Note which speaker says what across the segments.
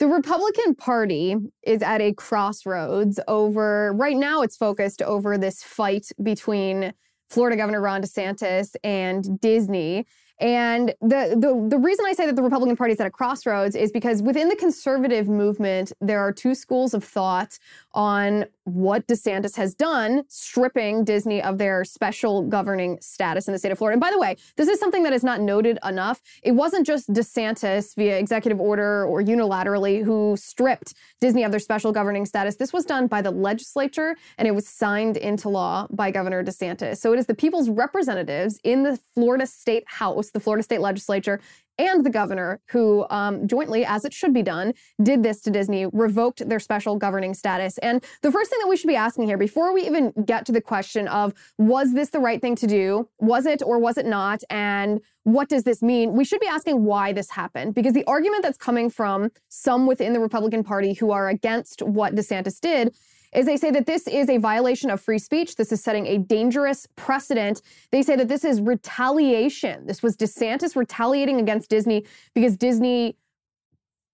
Speaker 1: The Republican Party is at a crossroads over, right now, it's focused over this fight between Florida Governor Ron DeSantis and Disney. And the, the, the reason I say that the Republican Party is at a crossroads is because within the conservative movement, there are two schools of thought on what DeSantis has done, stripping Disney of their special governing status in the state of Florida. And by the way, this is something that is not noted enough. It wasn't just DeSantis via executive order or unilaterally who stripped Disney of their special governing status. This was done by the legislature and it was signed into law by Governor DeSantis. So it is the people's representatives in the Florida State House, the Florida State Legislature, and the governor, who um, jointly, as it should be done, did this to Disney, revoked their special governing status. And the first thing that we should be asking here, before we even get to the question of was this the right thing to do, was it or was it not, and what does this mean? We should be asking why this happened, because the argument that's coming from some within the Republican Party who are against what DeSantis did is they say that this is a violation of free speech. This is setting a dangerous precedent. They say that this is retaliation. This was DeSantis retaliating against Disney because Disney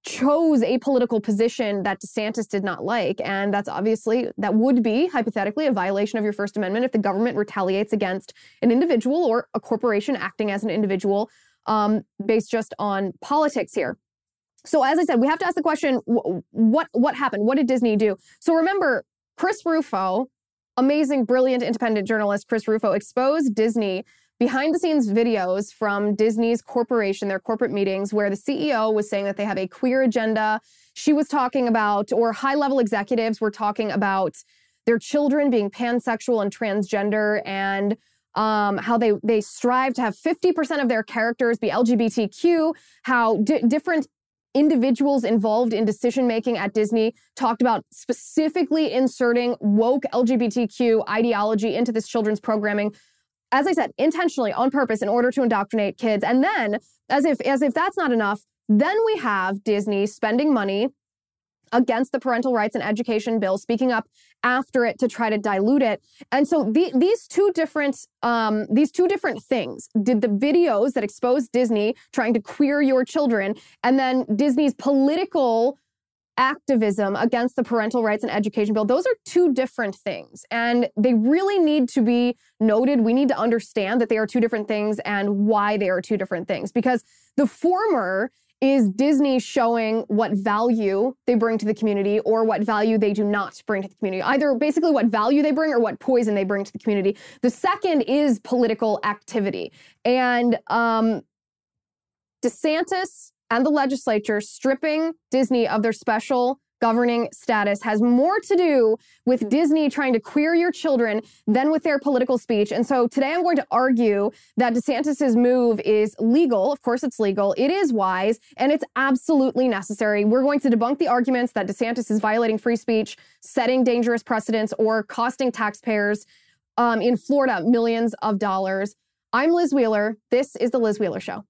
Speaker 1: chose a political position that DeSantis did not like. And that's obviously, that would be hypothetically a violation of your First Amendment if the government retaliates against an individual or a corporation acting as an individual um, based just on politics here. So as I said, we have to ask the question: what what happened? What did Disney do? So remember, Chris Rufo, amazing, brilliant, independent journalist Chris Rufo, exposed Disney behind the scenes videos from Disney's corporation, their corporate meetings, where the CEO was saying that they have a queer agenda. She was talking about, or high level executives were talking about their children being pansexual and transgender and um, how they they strive to have 50% of their characters be LGBTQ, how different individuals involved in decision making at Disney talked about specifically inserting woke LGBTQ ideology into this children's programming. As I said, intentionally, on purpose, in order to indoctrinate kids. And then, as if as if that's not enough, then we have Disney spending money against the parental rights and education bill, speaking up after it to try to dilute it. And so the, these two different um, these two different things did the videos that exposed Disney trying to queer your children, and then Disney's political activism against the parental rights and education bill those are two different things. And they really need to be noted. We need to understand that they are two different things and why they are two different things. Because the former is Disney showing what value they bring to the community or what value they do not bring to the community? Either basically what value they bring or what poison they bring to the community. The second is political activity. And um, DeSantis and the legislature stripping Disney of their special governing status has more to do with Disney trying to queer your children than with their political speech. And so today I'm going to argue that DeSantis's move is legal. Of course, it's legal. It is wise and it's absolutely necessary. We're going to debunk the arguments that DeSantis is violating free speech, setting dangerous precedents, or costing taxpayers um, in Florida millions of dollars. I'm Liz Wheeler. This is The Liz Wheeler Show.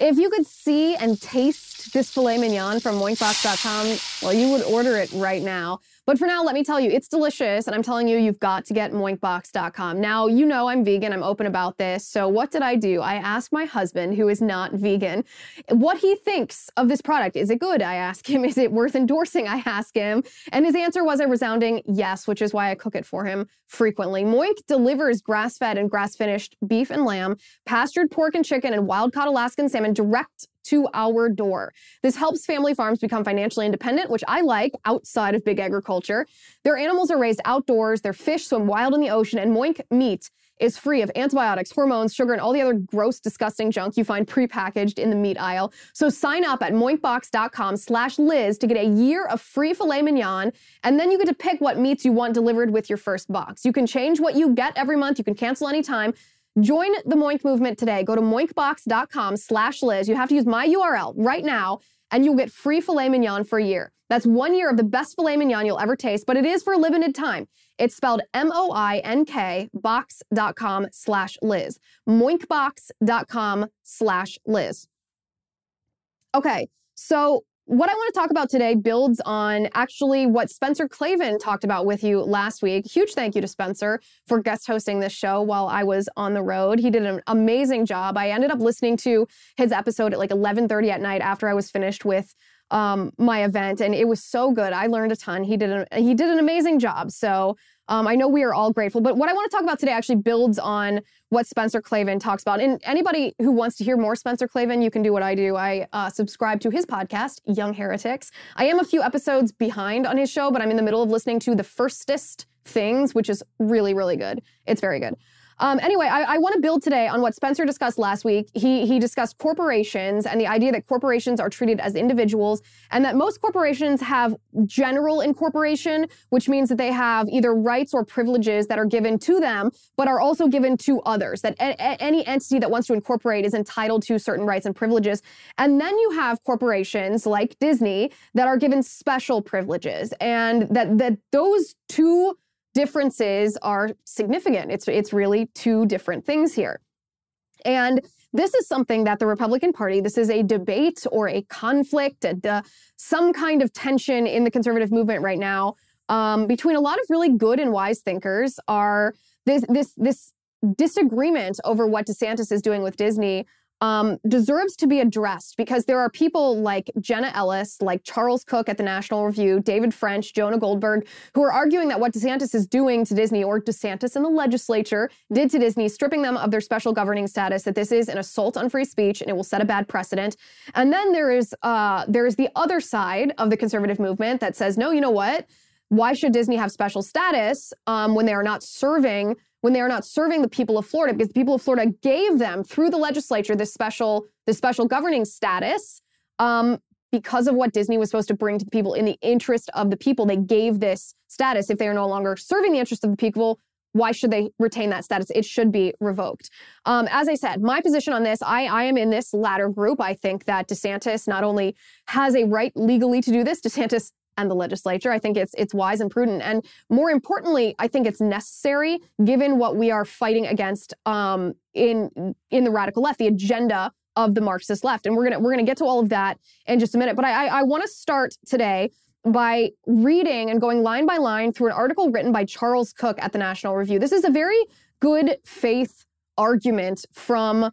Speaker 1: If you could see and taste this filet mignon from moinkbox.com, well, you would order it right now. But for now, let me tell you, it's delicious. And I'm telling you, you've got to get moinkbox.com. Now, you know I'm vegan. I'm open about this. So what did I do? I asked my husband, who is not vegan, what he thinks of this product. Is it good? I ask him. Is it worth endorsing? I ask him. And his answer was a resounding yes, which is why I cook it for him frequently. Moink delivers grass-fed and grass-finished beef and lamb, pastured pork and chicken, and wild-caught Alaskan salmon direct to our door. This helps family farms become financially independent, which I like outside of big agriculture. Their animals are raised outdoors, their fish swim wild in the ocean, and Moink meat is free of antibiotics, hormones, sugar, and all the other gross, disgusting junk you find prepackaged in the meat aisle. So sign up at moinkbox.com slash Liz to get a year of free filet mignon, and then you get to pick what meats you want delivered with your first box. You can change what you get every month. You can cancel anytime. Join the Moink movement today. Go to moinkbox.com slash Liz. You have to use my URL right now and you'll get free filet mignon for a year. That's one year of the best filet mignon you'll ever taste, but it is for a limited time. It's spelled M-O-I-N-K box.com slash Liz. Moinkbox.com slash Liz. Okay, so what I want to talk about today builds on actually what Spencer Klavan talked about with you last week. Huge thank you to Spencer for guest hosting this show while I was on the road. He did an amazing job. I ended up listening to his episode at like 11:30 at night after I was finished with um, my event, and it was so good. I learned a ton. He did an, he did an amazing job. So um, I know we are all grateful, but what I want to talk about today actually builds on what Spencer Klavan talks about. And anybody who wants to hear more Spencer Klavan, you can do what I do. I uh, subscribe to his podcast, Young Heretics. I am a few episodes behind on his show, but I'm in the middle of listening to The Firstest Things, which is really, really good. It's very good. Um, anyway, I, I want to build today on what Spencer discussed last week. He he discussed corporations and the idea that corporations are treated as individuals, and that most corporations have general incorporation, which means that they have either rights or privileges that are given to them, but are also given to others. That a, a, any entity that wants to incorporate is entitled to certain rights and privileges. And then you have corporations like Disney that are given special privileges, and that that those two differences are significant. It's, it's really two different things here. And this is something that the Republican Party, this is a debate or a conflict, a, some kind of tension in the conservative movement right now um, between a lot of really good and wise thinkers are this, this, this disagreement over what DeSantis is doing with Disney um, deserves to be addressed because there are people like Jenna Ellis, like Charles Cooke at the National Review, David French, Jonah Goldberg, who are arguing that what DeSantis is doing to Disney, or DeSantis and the legislature did to Disney, stripping them of their special governing status, that this is an assault on free speech and it will set a bad precedent. And then there is uh, there is the other side of the conservative movement that says, no, you know what? Why should Disney have special status um, when they are not serving when they are not serving the people of Florida because the people of Florida gave them through the legislature this special this special governing status um, because of what Disney was supposed to bring to the people in the interest of the people. They gave this status. If they are no longer serving the interest of the people, why should they retain that status? It should be revoked. Um, as I said, my position on this, I, I am in this latter group. I think that DeSantis not only has a right legally to do this, DeSantis and the legislature. I think it's it's wise and prudent, and more importantly, I think it's necessary given what we are fighting against um, in in the radical left, the agenda of the Marxist left, and we're gonna we're gonna get to all of that in just a minute. But I I, I want to start today by reading and going line by line through an article written by Charles Cooke at the National Review. This is a very good faith argument from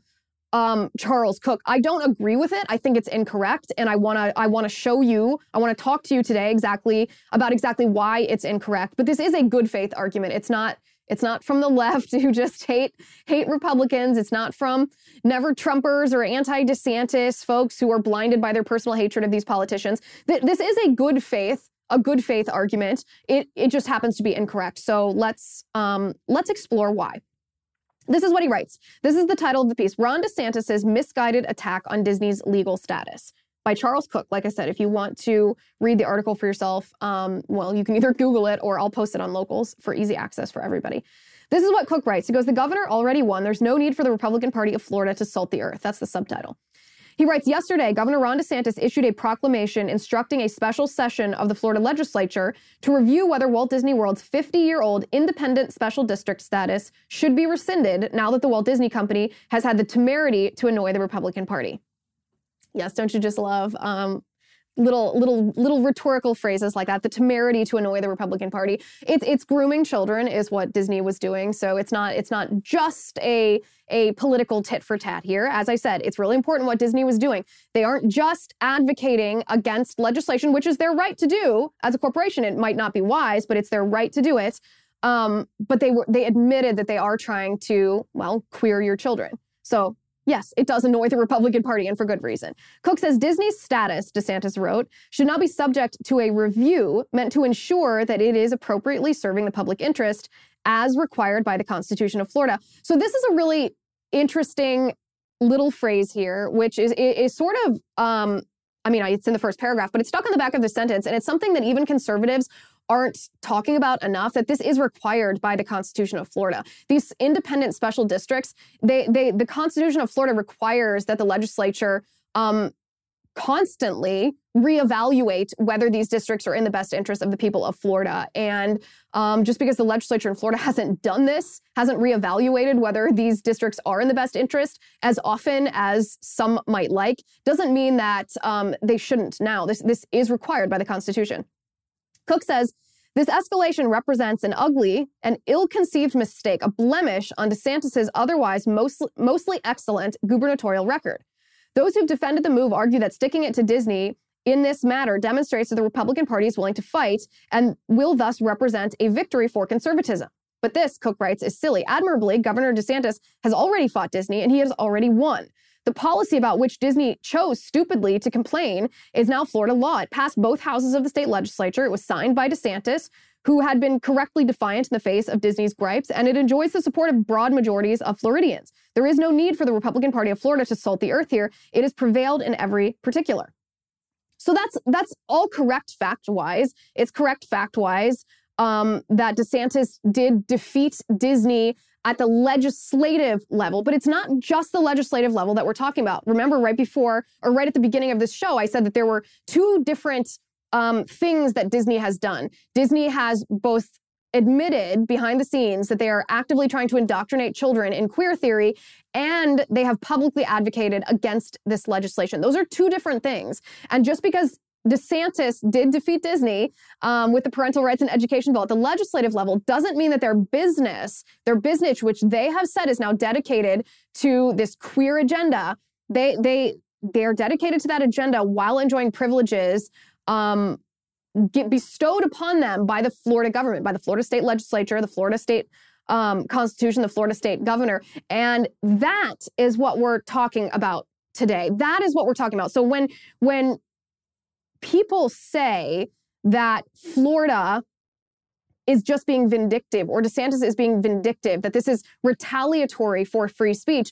Speaker 1: um, Charles Cooke. I don't agree with it. I think it's incorrect, and I want to I want to show you. I want to talk to you today exactly about exactly why it's incorrect. But this is a good faith argument. It's not. It's not from the left who just hate hate Republicans. It's not from never Trumpers or anti DeSantis folks who are blinded by their personal hatred of these politicians. This is a good faith a good faith argument. It it just happens to be incorrect. So let's um, let's explore why. This is what he writes. This is the title of the piece Ron DeSantis' Misguided Attack on Disney's Legal Status by Charles Cooke. Like I said, if you want to read the article for yourself, um, well, you can either Google it or I'll post it on locals for easy access for everybody. This is what Cooke writes. He goes, The governor already won. There's no need for the Republican Party of Florida to salt the earth. That's the subtitle. He writes Yesterday, Governor Ron DeSantis issued a proclamation instructing a special session of the Florida legislature to review whether Walt Disney World's 50 year old independent special district status should be rescinded now that the Walt Disney Company has had the temerity to annoy the Republican Party. Yes, don't you just love um, little little little rhetorical phrases like that the temerity to annoy the republican party. It's it's grooming children is what disney was doing. So it's not it's not just a a political tit for tat here. As i said it's really important what disney was doing. They aren't just advocating against legislation which is their right to do as a corporation. It might not be wise but it's their right to do it. Um, but they were they admitted that they are trying to well queer your children. So Yes, it does annoy the Republican Party, and for good reason. Cooke says Disney's status, DeSantis wrote, should not be subject to a review meant to ensure that it is appropriately serving the public interest as required by the Constitution of Florida. So, this is a really interesting little phrase here, which is, is sort of um, I mean, it's in the first paragraph, but it's stuck on the back of the sentence. And it's something that even conservatives aren't talking about enough that this is required by the Constitution of Florida. These independent special districts, they, they, the Constitution of Florida requires that the legislature um, constantly reevaluate whether these districts are in the best interest of the people of Florida. And um, just because the legislature in Florida hasn't done this, hasn't reevaluated whether these districts are in the best interest as often as some might like, doesn't mean that um, they shouldn't now. This, this is required by the Constitution. Cooke says, this escalation represents an ugly and ill-conceived mistake, a blemish on DeSantis's otherwise most, mostly excellent gubernatorial record. Those who've defended the move argue that sticking it to Disney in this matter demonstrates that the Republican Party is willing to fight and will thus represent a victory for conservatism. But this, Cooke writes, is silly. Admirably, Governor DeSantis has already fought Disney and he has already won. The policy about which Disney chose stupidly to complain is now Florida law. It passed both houses of the state legislature. It was signed by DeSantis, who had been correctly defiant in the face of Disney's gripes, and it enjoys the support of broad majorities of Floridians. There is no need for the Republican Party of Florida to salt the earth here. It has prevailed in every particular. So that's that's all correct fact wise. It's correct fact wise um, that DeSantis did defeat Disney at the legislative level, but it's not just the legislative level that we're talking about. Remember, right before or right at the beginning of this show, I said that there were two different um, things that Disney has done. Disney has both admitted behind the scenes that they are actively trying to indoctrinate children in queer theory and they have publicly advocated against this legislation. Those are two different things. And just because DeSantis did defeat Disney um, with the parental rights and education bill at the legislative level doesn't mean that their business, their business, which they have said is now dedicated to this queer agenda, they they they're dedicated to that agenda while enjoying privileges um, get bestowed upon them by the Florida government, by the Florida state legislature, the Florida state um, constitution, the Florida state governor. And that is what we're talking about today. That is what we're talking about. So when, when people say that Florida is just being vindictive or DeSantis is being vindictive, that this is retaliatory for free speech,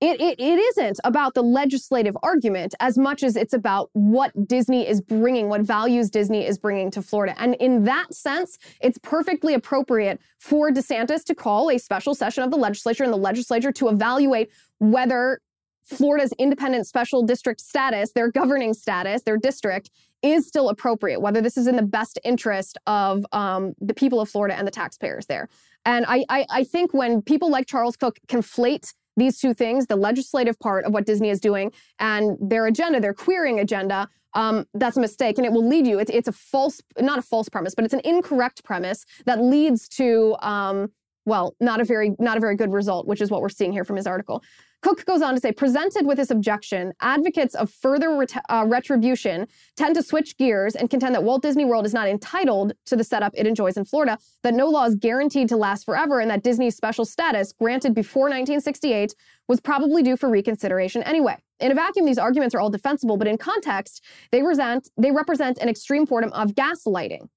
Speaker 1: it, it, it isn't about the legislative argument as much as it's about what Disney is bringing, what values Disney is bringing to Florida. And in that sense, it's perfectly appropriate for DeSantis to call a special session of the legislature and the legislature to evaluate whether Florida's independent special district status, their governing status, their district, is still appropriate, whether this is in the best interest of um, the people of Florida and the taxpayers there. And I, I, I think when people like Charles Cooke conflate these two things, the legislative part of what Disney is doing and their agenda, their queering agenda, um, that's a mistake and it will lead you. It's, it's a false, not a false premise, but it's an incorrect premise that leads to, um, well, not a very, not a very good result, which is what we're seeing here from his article. Cooke goes on to say, presented with this objection, advocates of further ret- uh, retribution tend to switch gears and contend that Walt Disney World is not entitled to the setup it enjoys in Florida, that no law is guaranteed to last forever, and that Disney's special status, granted before 1968, was probably due for reconsideration anyway. In a vacuum, these arguments are all defensible, but in context, they, resent, they represent an extreme form of gaslighting.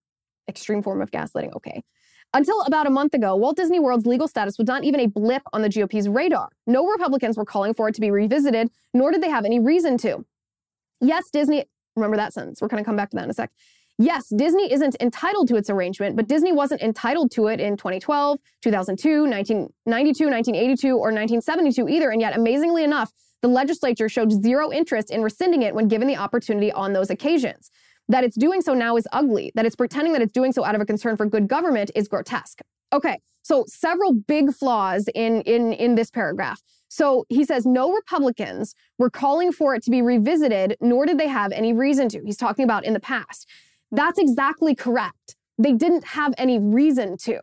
Speaker 1: Extreme form of gaslighting, okay. Until about a month ago, Walt Disney World's legal status was not even a blip on the GOP's radar. No Republicans were calling for it to be revisited, nor did they have any reason to. Yes, Disney, remember that sentence. We're going to come back to that in a sec. Yes, Disney isn't entitled to its arrangement, but Disney wasn't entitled to it in 2012, 2002, 1992, 1982, or 1972 either. And yet, amazingly enough, the legislature showed zero interest in rescinding it when given the opportunity on those occasions. That it's doing so now is ugly. That it's pretending that it's doing so out of a concern for good government is grotesque. Okay, so several big flaws in in in this paragraph. So he says no Republicans were calling for it to be revisited, nor did they have any reason to. He's talking about in the past. That's exactly correct. They didn't have any reason to.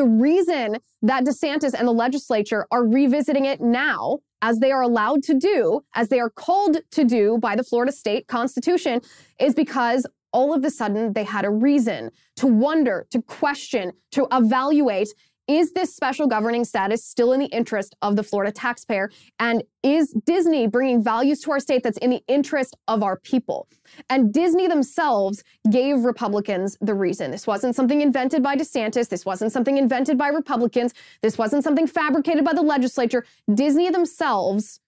Speaker 1: The reason that DeSantis and the legislature are revisiting it now as they are allowed to do, as they are called to do by the Florida state constitution, is because all of a sudden they had a reason to wonder, to question, to evaluate is this special governing status still in the interest of the Florida taxpayer? And is Disney bringing values to our state that's in the interest of our people? And Disney themselves gave Republicans the reason. This wasn't something invented by DeSantis. This wasn't something invented by Republicans. This wasn't something fabricated by the legislature. Disney themselves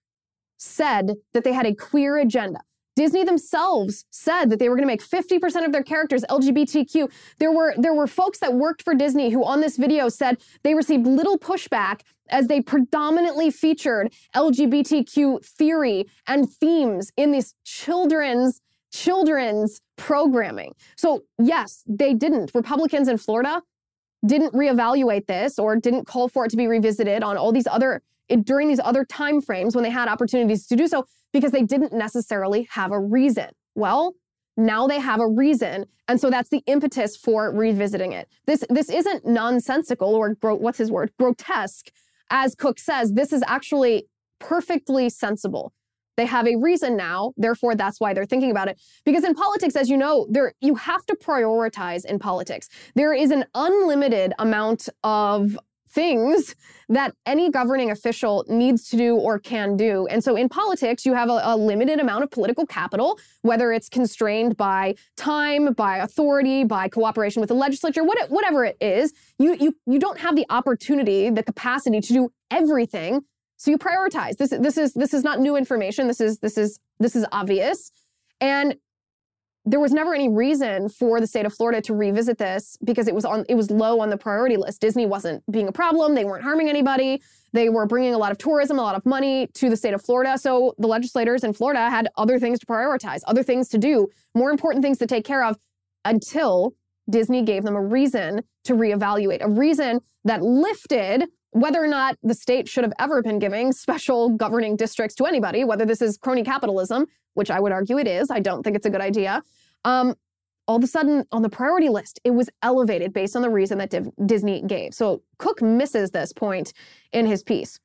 Speaker 1: said that they had a queer agenda. Disney themselves said that they were going to make 50% of their characters LGBTQ. There were there were folks that worked for Disney who on this video said they received little pushback as they predominantly featured LGBTQ theory and themes in this children's children's programming. So, yes, they didn't. Republicans in Florida didn't reevaluate this or didn't call for it to be revisited on all these other during these other time frames when they had opportunities to do so because they didn't necessarily have a reason. Well, now they have a reason, and so that's the impetus for revisiting it. This this isn't nonsensical or gro- what's his word grotesque, as Cooke says. This is actually perfectly sensible. They have a reason now, therefore that's why they're thinking about it. Because in politics, as you know, there you have to prioritize in politics. There is an unlimited amount of things that any governing official needs to do or can do. And so in politics, you have a, a, limited amount of political capital, whether it's constrained by time, by authority, by cooperation with the legislature, what, whatever it is. You, you, you don't have the opportunity, the capacity to do everything. So you prioritize. This, this is this is not new information. This is this is this is obvious. And there was never any reason for the state of Florida to revisit this because it was on it was low on the priority list. Disney wasn't being a problem. They weren't harming anybody. They were bringing a lot of tourism, a lot of money to the state of Florida. So the legislators in Florida had other things to prioritize, other things to do, more important things to take care of until Disney gave them a reason to reevaluate, a reason that lifted whether or not the state should have ever been giving special governing districts to anybody, whether this is crony capitalism, which I would argue it is, I don't think it's a good idea. Um, all of a sudden, on the priority list, it was elevated based on the reason that Div- Disney gave. So Cooke misses this point in his piece.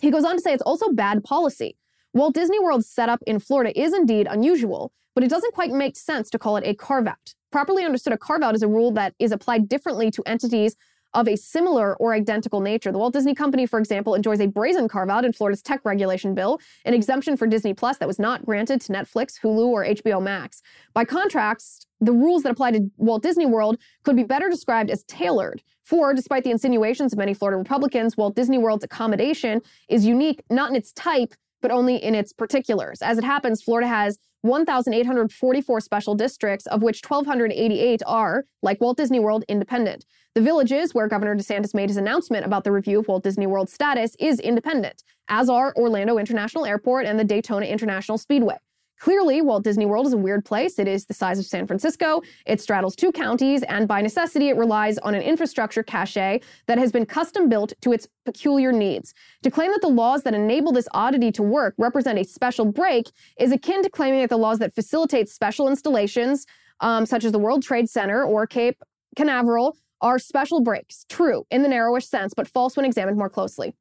Speaker 1: He goes on to say it's also bad policy. Walt Disney World's setup in Florida is indeed unusual, but it doesn't quite make sense to call it a carve out. Properly understood, a carve out is a rule that is applied differently to entities of a similar or identical nature. The Walt Disney Company, for example, enjoys a brazen carve out in Florida's tech regulation bill, an exemption for Disney Plus that was not granted to Netflix, Hulu, or HBO Max. By contrast, the rules that apply to Walt Disney World could be better described as tailored. For, despite the insinuations of many Florida Republicans, Walt Disney World's accommodation is unique not in its type, but only in its particulars. As it happens, Florida has 1,844 special districts, of which 1,288 are, like Walt Disney World, independent. The villages, where Governor DeSantis made his announcement about the review of Walt Disney World's status, is independent, as are Orlando International Airport and the Daytona International Speedway. Clearly, Walt Disney World is a weird place. It is the size of San Francisco. It straddles two counties, and by necessity, it relies on an infrastructure cache that has been custom built to its peculiar needs. To claim that the laws that enable this oddity to work represent a special break is akin to claiming that the laws that facilitate special installations, um, such as the World Trade Center or Cape Canaveral, are special breaks. True in the narrowest sense, but false when examined more closely.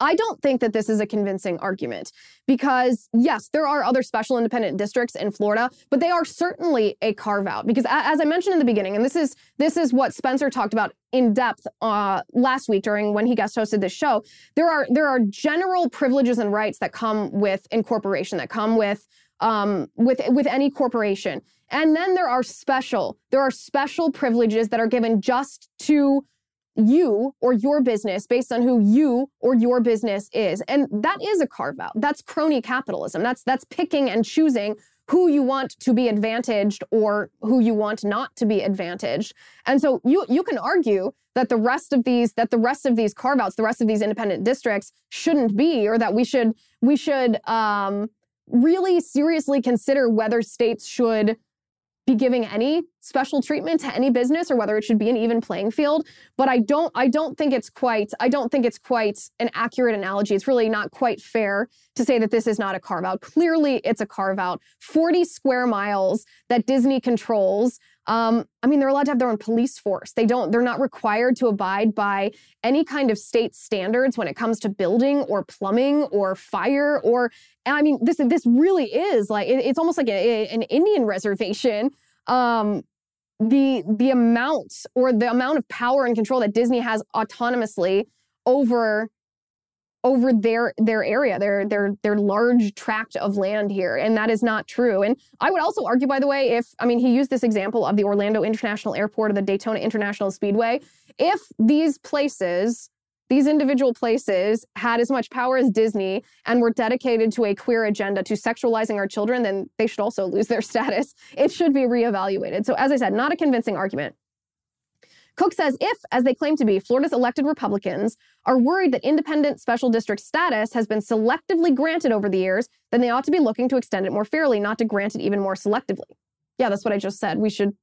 Speaker 1: I don't think that this is a convincing argument because, yes, there are other special independent districts in Florida, but they are certainly a carve out. Because, as I mentioned in the beginning, and this is this is what Spencer talked about in depth uh, last week during when he guest hosted this show. There are there are general privileges and rights that come with incorporation, that come with um, with with any corporation, and then there are special there are special privileges that are given just to you or your business based on who you or your business is. And that is a carve out. That's crony capitalism. That's that's picking and choosing who you want to be advantaged or who you want not to be advantaged. And so you you can argue that the rest of these that the rest of these carve outs, the rest of these independent districts shouldn't be or that we should we should um really seriously consider whether states should be giving any special treatment to any business or whether it should be an even playing field but i don't i don't think it's quite i don't think it's quite an accurate analogy. It's really not quite fair to say that this is not a carve out clearly it's a carve out 40 square miles that disney controls um, I mean, they're allowed to have their own police force. They don't, they're not required to abide by any kind of state standards when it comes to building or plumbing or fire or, I mean, this, this really is like, it, it's almost like a, an Indian reservation. Um, the, the amount or the amount of power and control that Disney has autonomously over over their their area, their their their large tract of land here, and that is not true. And I would also argue, by the way, if I mean he used this example of the Orlando International Airport or the Daytona International Speedway, if these places these individual places had as much power as Disney and were dedicated to a queer agenda to sexualizing our children, then they should also lose their status. It should be reevaluated. So, as I said, not a convincing argument. Cooke says if, as they claim to be, Florida's elected Republicans are worried that independent special district status has been selectively granted over the years, then they ought to be looking to extend it more fairly, not to grant it even more selectively. Yeah, that's what I just said. We should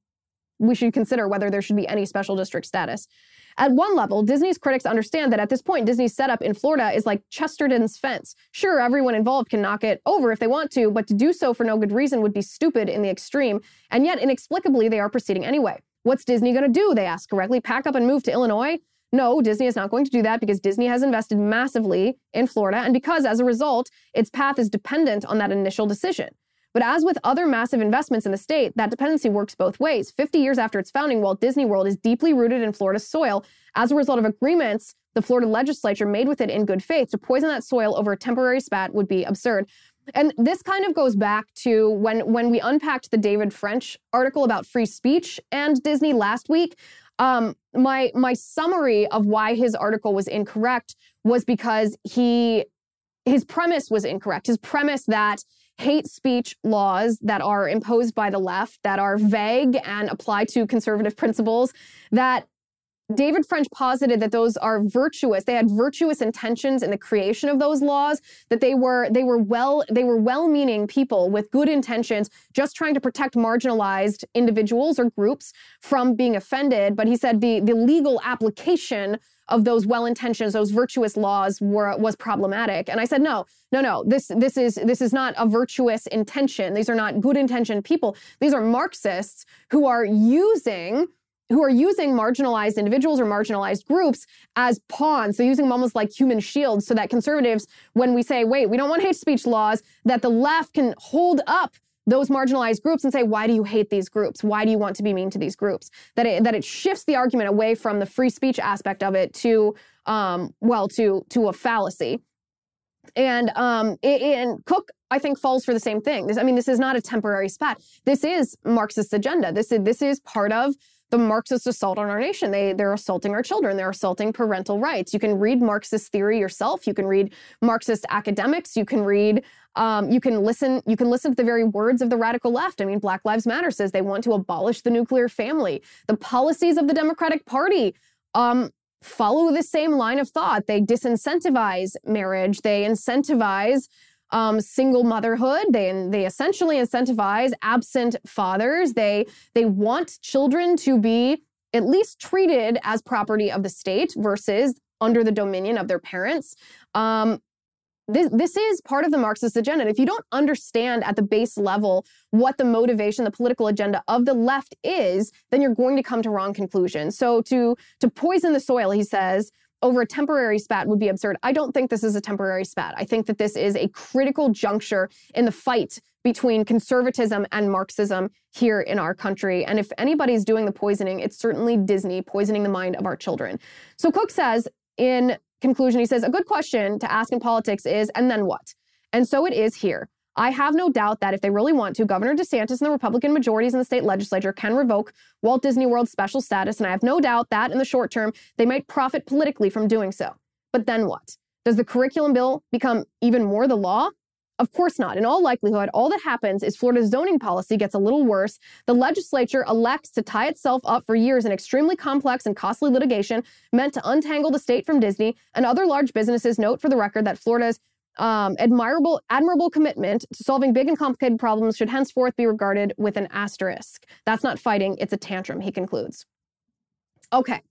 Speaker 1: we should consider whether there should be any special district status. At one level, Disney's critics understand that at this point, Disney's setup in Florida is like Chesterton's fence. Sure, everyone involved can knock it over if they want to, but to do so for no good reason would be stupid in the extreme. And yet, inexplicably, they are proceeding anyway. What's Disney going to do? They ask correctly. Pack up and move to Illinois? No, Disney is not going to do that because Disney has invested massively in Florida and because as a result, its path is dependent on that initial decision. But as with other massive investments in the state, that dependency works both ways. 50 years after its founding, Walt Disney World is deeply rooted in Florida soil as a result of agreements the Florida legislature made with it in good faith. To poison that soil over a temporary spat would be absurd. And this kind of goes back to when when we unpacked the David French article about free speech and Disney last week. Um, my my summary of why his article was incorrect was because he his premise was incorrect. His premise that hate speech laws that are imposed by the left that are vague and apply to conservative principles that David French posited that those are virtuous. They had virtuous intentions in the creation of those laws. That they were they were well they were well-meaning people with good intentions, just trying to protect marginalized individuals or groups from being offended. But he said the the legal application of those well-intentions, those virtuous laws were was problematic. And I said, no, no, no. This this is this is not a virtuous intention. These are not good intentioned people. These are Marxists who are using who are using marginalized individuals or marginalized groups as pawns. So using them almost like human shields so that conservatives, when we say, wait, we don't want hate speech laws, that the left can hold up those marginalized groups and say, why do you hate these groups? Why do you want to be mean to these groups? That it, that it shifts the argument away from the free speech aspect of it to, um, well, to, to a fallacy. And um, and Cooke, I think, falls for the same thing. This, I mean, this is not a temporary spat. This is Marxist agenda. This is this is part of the Marxist assault on our nation. They they're assaulting our children. They're assaulting parental rights. You can read Marxist theory yourself. You can read Marxist academics. You can read. Um, you can listen. You can listen to the very words of the radical left. I mean, Black Lives Matter says they want to abolish the nuclear family. The policies of the Democratic Party um, follow the same line of thought. They disincentivize marriage. They incentivize um, single motherhood. They they essentially incentivize absent fathers. They they want children to be at least treated as property of the state versus under the dominion of their parents. Um, this, this is part of the Marxist agenda. And if you don't understand at the base level what the motivation, the political agenda of the left is, then you're going to come to wrong conclusions. So to to poison the soil, he says, over a temporary spat would be absurd. I don't think this is a temporary spat. I think that this is a critical juncture in the fight between conservatism and Marxism here in our country. And if anybody's doing the poisoning, it's certainly Disney poisoning the mind of our children. So Cooke says in conclusion, he says, a good question to ask in politics is, and then what? And so it is here. I have no doubt that if they really want to, Governor DeSantis and the Republican majorities in the state legislature can revoke Walt Disney World's special status. And I have no doubt that in the short term, they might profit politically from doing so. But then what? Does the curriculum bill become even more the law? Of course not. In all likelihood, all that happens is Florida's zoning policy gets a little worse. The legislature elects to tie itself up for years in extremely complex and costly litigation meant to untangle the state from Disney. And other large businesses note for the record that Florida's um, admirable, admirable commitment to solving big and complicated problems should henceforth be regarded with an asterisk. That's not fighting, it's a tantrum, he concludes. Okay.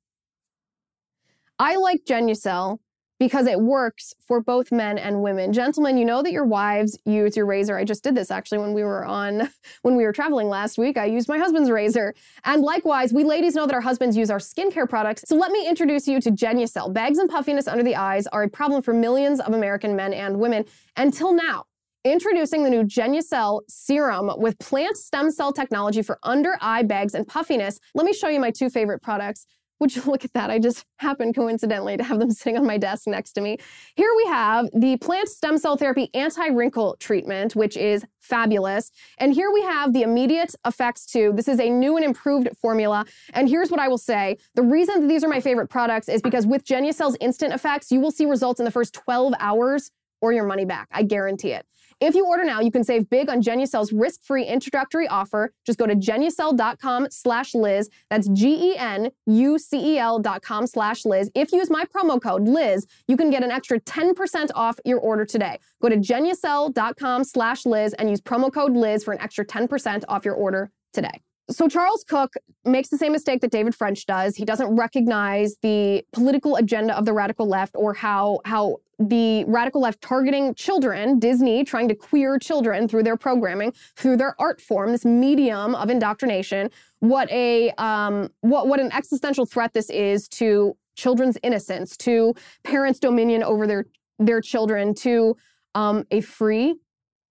Speaker 1: I like Genucel because it works for both men and women. Gentlemen, you know that your wives use your razor. I just did this actually when we were on when we were traveling last week. I used my husband's razor. And likewise, we ladies know that our husbands use our skincare products. So let me introduce you to Genucel. Bags and puffiness under the eyes are a problem for millions of American men and women until now. Introducing the new Genucel serum with plant stem cell technology for under eye bags and puffiness. Let me show you my two favorite products. Would you look at that? I just happened coincidentally to have them sitting on my desk next to me. Here we have the plant stem cell therapy anti wrinkle treatment, which is fabulous. And here we have the immediate effects too. This is a new and improved formula. And here's what I will say. The reason that these are my favorite products is because with Genucel's instant effects, you will see results in the first 12 hours or your money back. I guarantee it. If you order now, you can save big on Genucel's risk-free introductory offer. Just go to genucel.com slash Liz. That's G-E-N-U-C-E-L dot com slash Liz. If you use my promo code Liz, you can get an extra 10% off your order today. Go to genucel.com slash Liz and use promo code Liz for an extra 10% off your order today. So Charles Cooke makes the same mistake that David French does. He doesn't recognize the political agenda of the radical left or how how the radical left targeting children, Disney trying to queer children through their programming, through their art form, this medium of indoctrination, what a um, what what an existential threat this is to children's innocence, to parents' dominion over their their children, to um, a free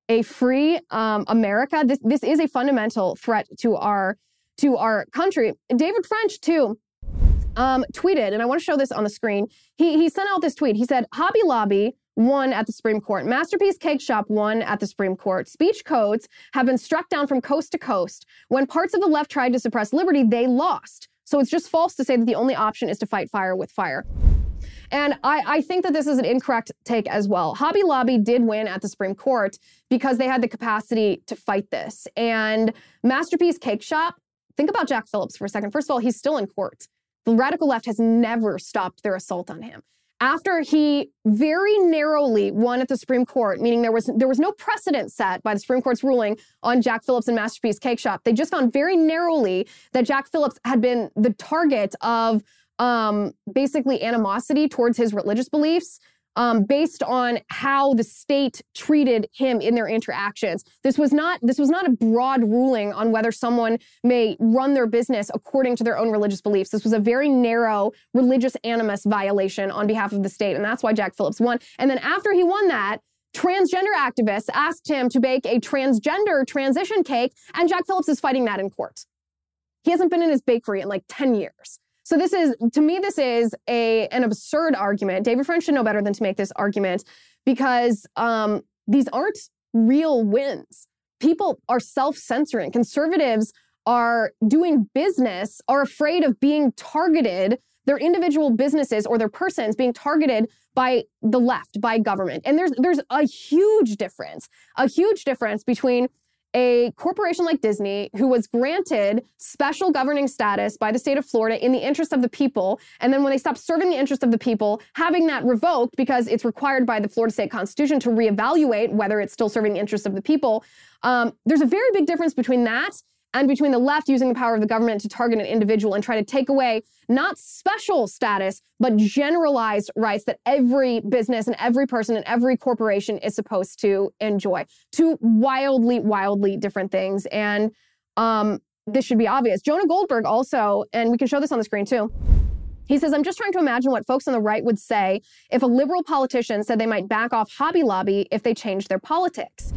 Speaker 1: a free um, America. This this is a fundamental threat to our to our country. David French too um, tweeted, and I want to show this on the screen. He, he sent out this tweet. He said, Hobby Lobby won at the Supreme Court. Masterpiece Cake Shop won at the Supreme Court. Speech codes have been struck down from coast to coast. When parts of the left tried to suppress liberty, they lost. So it's just false to say that the only option is to fight fire with fire. And I, I, think that this is an incorrect take as well. Hobby Lobby did win at the Supreme Court because they had the capacity to fight this. And Masterpiece Cake Shop, think about Jack Phillips for a second. First of all, he's still in court. The radical left has never stopped their assault on him. After he very narrowly won at the Supreme Court, meaning there was there was no precedent set by the Supreme Court's ruling on Jack Phillips and Masterpiece Cake Shop. They just found very narrowly that Jack Phillips had been the target of um, basically animosity towards his religious beliefs um, based on how the state treated him in their interactions. This was not this was not a broad ruling on whether someone may run their business according to their own religious beliefs. This was a very narrow religious animus violation on behalf of the state, and that's why Jack Phillips won. And then after he won that. Transgender activists asked him to bake a transgender transition cake, and Jack Phillips is fighting that in court. He hasn't been in his bakery in like 10 years. So this is, to me, this is a an absurd argument. David French should know better than to make this argument because um, these aren't real wins. People are self-censoring. Conservatives are doing business, are afraid of being targeted, their individual businesses or their persons being targeted by the left, by government. And there's there's a huge difference, a huge difference between a corporation like Disney, who was granted special governing status by the state of Florida in the interest of the people, and then when they stopped serving the interest of the people, having that revoked because it's required by the Florida state constitution to reevaluate whether it's still serving the interest of the people. Um, there's a very big difference between that and between the left using the power of the government to target an individual and try to take away not special status, but generalized rights that every business and every person and every corporation is supposed to enjoy. Two wildly, wildly different things. And um, this should be obvious. Jonah Goldberg also, and we can show this on the screen too. He says, I'm just trying to imagine what folks on the right would say if a liberal politician said they might back off Hobby Lobby if they changed their politics.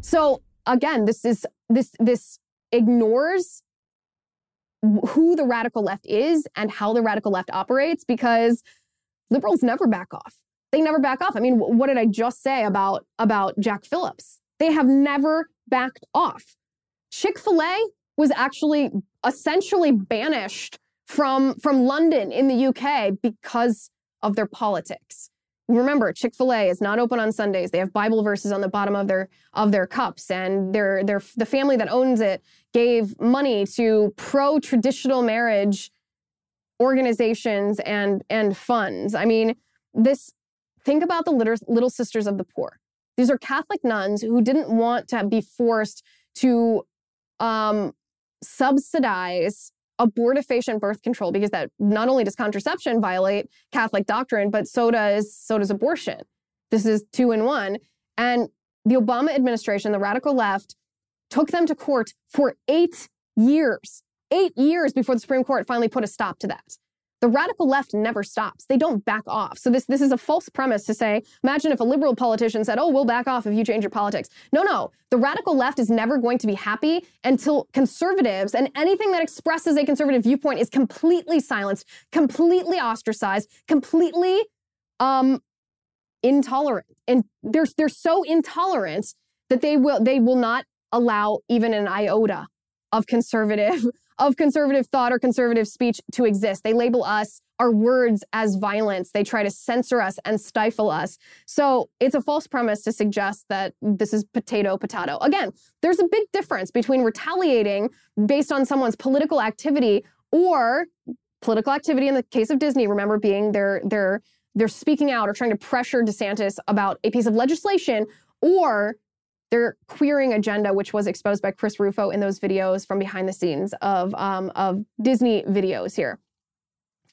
Speaker 1: So again, this is this this ignores who the radical left is and how the radical left operates because liberals never back off. They never back off. I mean, what did I just say about about Jack Phillips? They have never backed off. Chick-fil-A was actually essentially banished from from London in the UK because of their politics remember chick-fil-a is not open on sundays. They have bible verses on the bottom of their of their cups and their their the family that owns it gave money to pro-traditional marriage organizations and and funds. I mean this think about the little, little sisters of the poor. These are catholic nuns who didn't want to be forced to um, subsidize abortifacient birth control because that not only does contraception violate Catholic doctrine, but so does so does abortion. This is two in one. And the Obama administration, the radical left, took them to court for eight years. Eight years before the Supreme Court finally put a stop to that. The radical left never stops. They don't back off. So this this is a false premise to say, imagine if a liberal politician said, "Oh, we'll back off if you change your politics." No, no. The radical left is never going to be happy until conservatives and anything that expresses a conservative viewpoint is completely silenced, completely ostracized, completely um intolerant. And they're they're so intolerant that they will they will not allow even an iota of conservative of conservative thought or conservative speech to exist. They label us, our words, as violence. They try to censor us and stifle us. So it's a false premise to suggest that this is potato, potato. Again, there's a big difference between retaliating based on someone's political activity or political activity in the case of Disney, remember being their, their, they're speaking out or trying to pressure DeSantis about a piece of legislation or their queering agenda, which was exposed by Chris Rufo in those videos from behind the scenes of, um, of Disney videos here.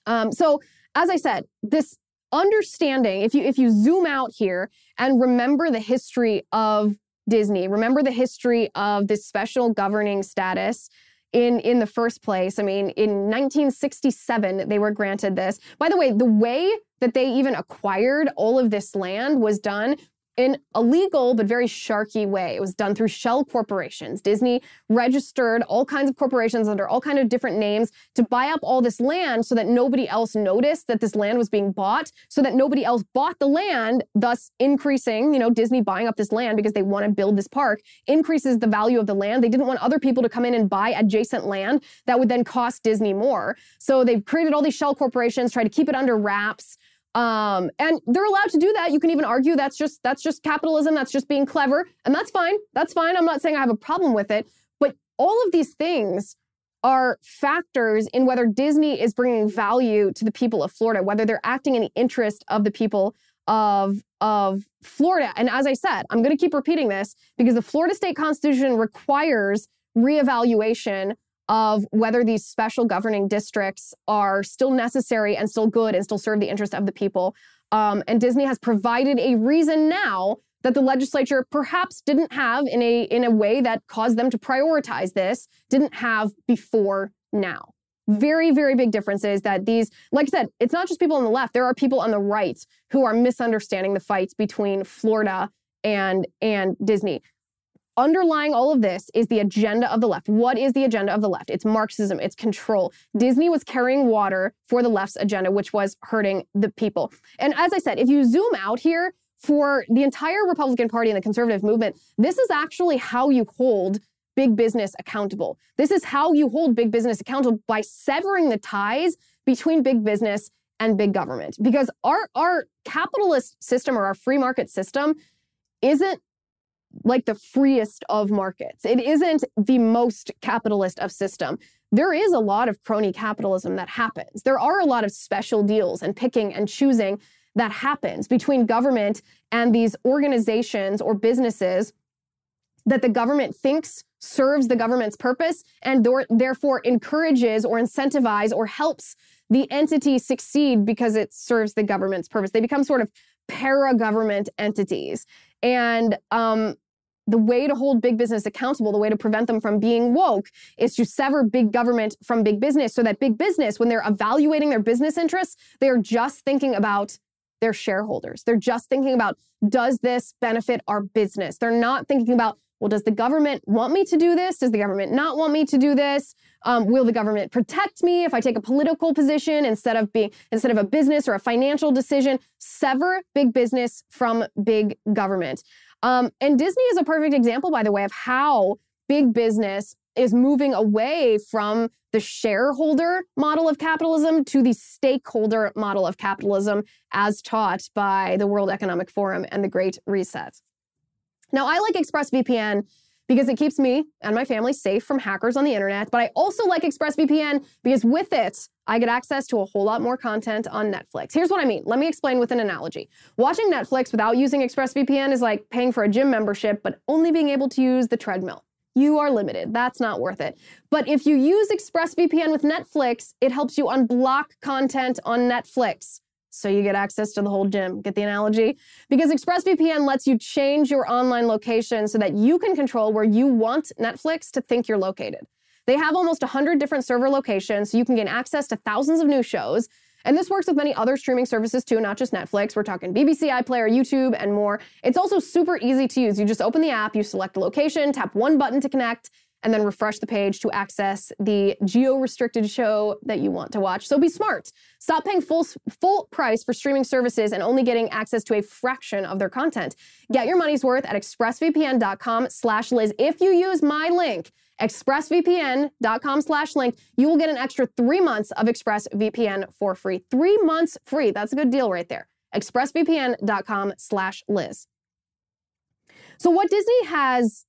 Speaker 1: Um, so, as I said, this understanding, if you if you zoom out here and remember the history of Disney, remember the history of this special governing status in in the first place. I mean, in 1967 they were granted this. By the way, the way that they even acquired all of this land was done in a legal but very sharky way. It was done through shell corporations. Disney registered all kinds of corporations under all kinds of different names to buy up all this land so that nobody else noticed that this land was being bought, so that nobody else bought the land, thus increasing, you know, Disney buying up this land because they want to build this park, increases the value of the land. They didn't want other people to come in and buy adjacent land that would then cost Disney more. So they've created all these shell corporations, try to keep it under wraps. Um, and they're allowed to do that. You can even argue that's just that's just capitalism. That's just being clever, and that's fine. That's fine. I'm not saying I have a problem with it, but all of these things are factors in whether Disney is bringing value to the people of Florida, whether they're acting in the interest of the people of of Florida. And as I said, I'm going to keep repeating this because the Florida state constitution requires reevaluation of whether these special governing districts are still necessary and still good and still serve the interest of the people. Um, and Disney has provided a reason now that the legislature perhaps didn't have in a in a way that caused them to prioritize this, didn't have before now. Very, very big differences that these, like I said, it's not just people on the left. There are people on the right who are misunderstanding the fights between Florida and and Disney underlying all of this is the agenda of the left. What is the agenda of the left? It's Marxism, it's control. Disney was carrying water for the left's agenda, which was hurting the people. And as I said, if you zoom out here, for the entire Republican Party and the conservative movement, this is actually how you hold big business accountable. This is how you hold big business accountable by severing the ties between big business and big government. Because our, our capitalist system or our free market system isn't like the freest of markets. It isn't the most capitalist of system. There is a lot of crony capitalism that happens. There are a lot of special deals and picking and choosing that happens between government and these organizations or businesses that the government thinks serves the government's purpose and therefore encourages or incentivizes or helps the entity succeed because it serves the government's purpose. They become sort of para government entities. And um, the way to hold big business accountable, the way to prevent them from being woke is to sever big government from big business so that big business, when they're evaluating their business interests, they are just thinking about their shareholders. They're just thinking about, does this benefit our business? They're not thinking about, well, does the government want me to do this? Does the government not want me to do this? Um, will the government protect me if I take a political position instead of being instead of a business or a financial decision? Sever big business from big government. Um, and Disney is a perfect example, by the way, of how big business is moving away from the shareholder model of capitalism to the stakeholder model of capitalism as taught by the World Economic Forum and the Great Reset. Now, I like ExpressVPN because it keeps me and my family safe from hackers on the internet. But I also like ExpressVPN because with it, I get access to a whole lot more content on Netflix. Here's what I mean. Let me explain with an analogy. Watching Netflix without using ExpressVPN is like paying for a gym membership, but only being able to use the treadmill. You are limited. That's not worth it. But if you use ExpressVPN with Netflix, it helps you unblock content on Netflix so you get access to the whole gym. Get the analogy? Because ExpressVPN lets you change your online location so that you can control where you want Netflix to think you're located. They have almost 100 different server locations, so you can gain access to thousands of new shows. And this works with many other streaming services too, not just Netflix. We're talking BBC iPlayer, YouTube, and more. It's also super easy to use. You just open the app, you select a location, tap one button to connect, and then refresh the page to access the geo-restricted show that you want to watch. So be smart. Stop paying full full price for streaming services and only getting access to a fraction of their content. Get your money's worth at expressvpn.com slash Liz. If you use my link, expressvpn.com slash link, you will get an extra three months of ExpressVPN for free. Three months free. That's a good deal right there. expressvpn.com slash Liz. So what Disney has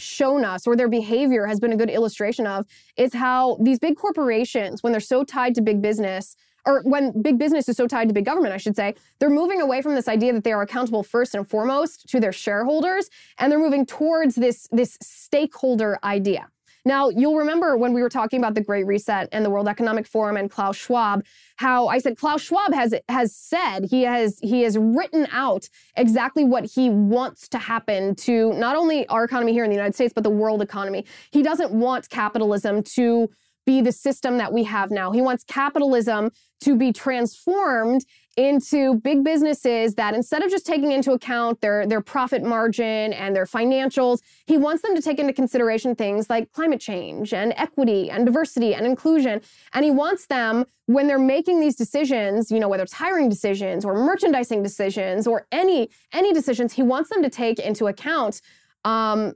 Speaker 1: shown us or their behavior has been a good illustration of is how these big corporations when they're so tied to big business or when big business is so tied to big government, I should say, they're moving away from this idea that they are accountable first and foremost to their shareholders, and they're moving towards this, this stakeholder idea. Now, you'll remember when we were talking about the Great Reset and the World Economic Forum and Klaus Schwab, how I said Klaus Schwab has has said he has he has written out exactly what he wants to happen to not only our economy here in the United States but the world economy. He doesn't want capitalism to be the system that we have now. He wants capitalism to be transformed into big businesses that instead of just taking into account their, their profit margin and their financials, he wants them to take into consideration things like climate change and equity and diversity and inclusion. And he wants them, when they're making these decisions, you know, whether it's hiring decisions or merchandising decisions or any, any decisions, he wants them to take into account um,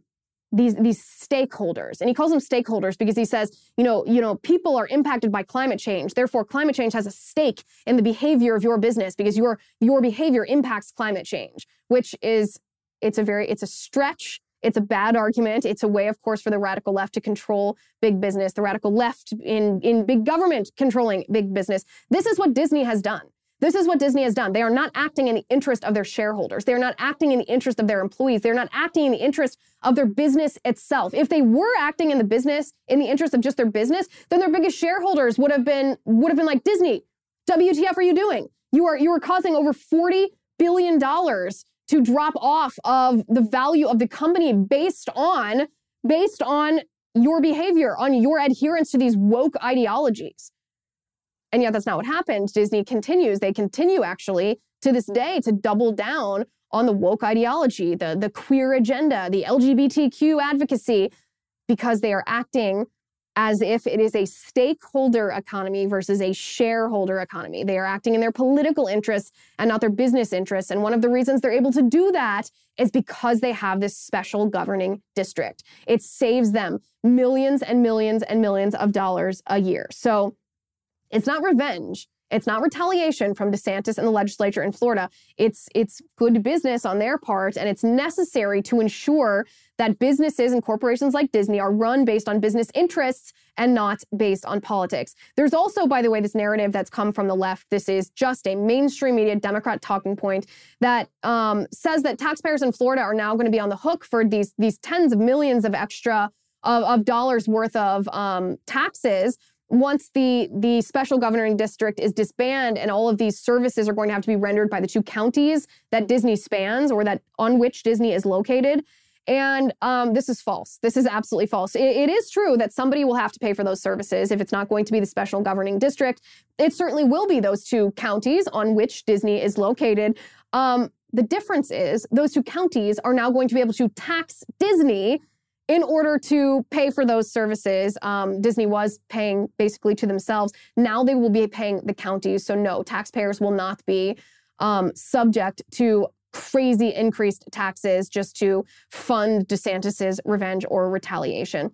Speaker 1: these these stakeholders. And he calls them stakeholders because he says you know you know people are impacted by climate change. Therefore climate change has a stake in the behavior of your business because your your behavior impacts climate change which is it's a very it's a stretch. It's a bad argument. It's a way of course for the radical left to control big business the radical left in in big government controlling big business. This is what disney has done this is what Disney has done. They are not acting in the interest of their shareholders. They are not acting in the interest of their employees. They're not acting in the interest of their business itself. If they were acting in the business, in the interest of just their business, then their biggest shareholders would have been would have been like Disney. WTF are you doing? You are you are causing over 40 billion dollars to drop off of the value of the company based on based on your behavior, on your adherence to these woke ideologies. And yet that's not what happened. Disney continues, they continue actually to this day to double down on the woke ideology, the, the queer agenda, the LGBTQ advocacy, because they are acting as if it is a stakeholder economy versus a shareholder economy. They are acting in their political interests and not their business interests. And one of the reasons they're able to do that is because they have this special governing district. It saves them millions and millions and millions of dollars a year. So it's not revenge. It's not retaliation from DeSantis and the legislature in Florida. It's it's good business on their part and it's necessary to ensure that businesses and corporations like Disney are run based on business interests and not based on politics. There's also by the way this narrative that's come from the left. This is just a mainstream media Democrat talking point that um, says that taxpayers in Florida are now going to be on the hook for these these tens of millions of extra of, of dollars worth of um, taxes once the the special governing district is disbanded and all of these services are going to have to be rendered by the two counties that Disney spans or that on which Disney is located. And um, this is false. This is absolutely false. It, it is true that somebody will have to pay for those services if it's not going to be the special governing district. It certainly will be those two counties on which Disney is located. Um, the difference is those two counties are now going to be able to tax Disney in order to pay for those services, um, Disney was paying basically to themselves. Now they will be paying the counties. So, no, taxpayers will not be um, subject to crazy increased taxes just to fund DeSantis's revenge or retaliation.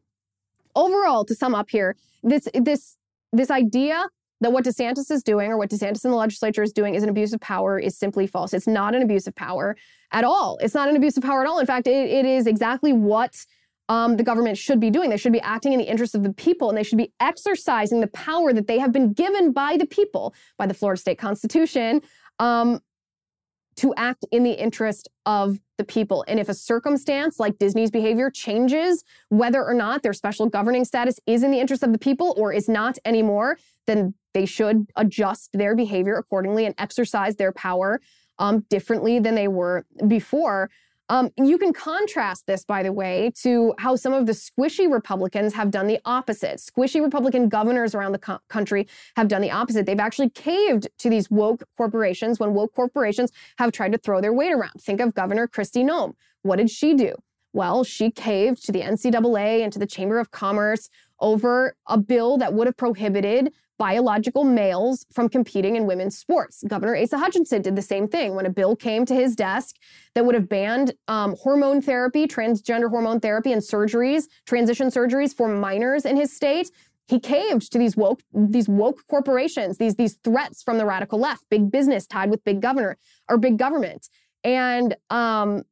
Speaker 1: Overall, to sum up here, this this this idea that what DeSantis is doing or what DeSantis in the legislature is doing is an abuse of power is simply false. It's not an abuse of power at all. It's not an abuse of power at all. In fact, it, it is exactly what um, the government should be doing. They should be acting in the interest of the people and they should be exercising the power that they have been given by the people, by the Florida State Constitution, um, to act in the interest of the people. And if a circumstance like Disney's behavior changes, whether or not their special governing status is in the interest of the people or is not anymore, then they should adjust their behavior accordingly and exercise their power um, differently than they were before. Um, you can contrast this, by the way, to how some of the squishy Republicans have done the opposite. Squishy Republican governors around the co- country have done the opposite. They've actually caved to these woke corporations when woke corporations have tried to throw their weight around. Think of Governor Kristi Noem. What did she do? Well, she caved to the NCAA and to the Chamber of Commerce over a bill that would have prohibited biological males from competing in women's sports. Governor Asa Hutchinson did the same thing when a bill came to his desk that would have banned um, hormone therapy, transgender hormone therapy, and surgeries, transition surgeries for minors in his state. He caved to these woke these woke corporations, these these threats from the radical left, big business tied with big governor or big government, and um,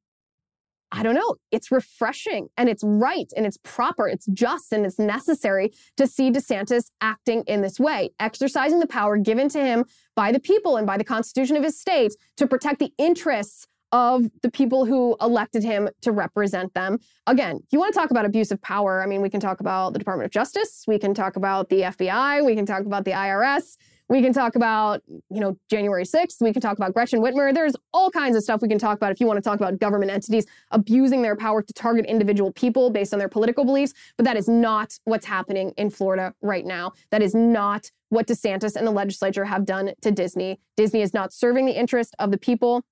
Speaker 1: I don't know, it's refreshing and it's right and it's proper, it's just and it's necessary to see DeSantis acting in this way, exercising the power given to him by the people and by the constitution of his state to protect the interests of the people who elected him to represent them. Again, you want to talk about abuse of power, I mean, we can talk about the Department of Justice, we can talk about the FBI, we can talk about the IRS. We can talk about, you know, January 6th. We can talk about Gretchen Whitmer. There's all kinds of stuff we can talk about if you want to talk about government entities abusing their power to target individual people based on their political beliefs. But that is not what's happening in Florida right now. That is not what DeSantis and the legislature have done to Disney. Disney is not serving the interest of the people.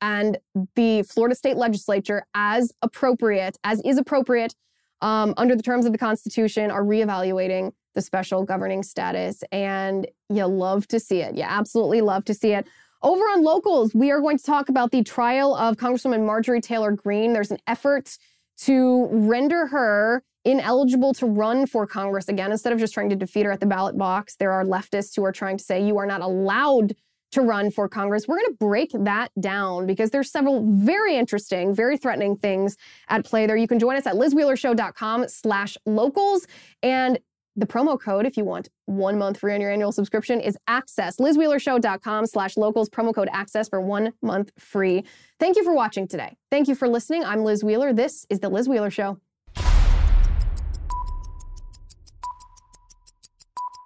Speaker 1: And the Florida state legislature, as appropriate, as is appropriate um, under the terms of the Constitution, are reevaluating the special governing status. And you love to see it. You absolutely love to see it. Over on locals, we are going to talk about the trial of Congresswoman Marjorie Taylor Greene. There's an effort to render her ineligible to run for Congress again. Instead of just trying to defeat her at the ballot box, there are leftists who are trying to say you are not allowed to run for Congress. We're going to break that down because there's several very interesting, very threatening things at play there. You can join us at lizwheelershow.com slash locals. And the promo code, if you want one month free on your annual subscription, is access. LizWheelerShow.com slash locals, promo code access for one month free. Thank you for watching today. Thank you for listening. I'm Liz Wheeler. This is The Liz Wheeler Show.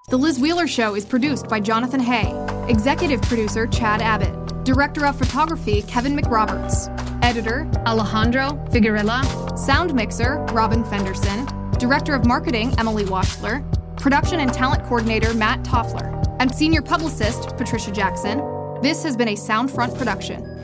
Speaker 2: The Liz Wheeler Show is produced by Jonathan Hay, executive producer Chad Abbott, director of photography Kevin McRoberts, editor Alejandro Figuerella, sound mixer Robin Fenderson, Director of Marketing, Emily Washler, Production and Talent Coordinator, Matt Toffler, and Senior Publicist, Patricia Jackson. This has been a Soundfront production.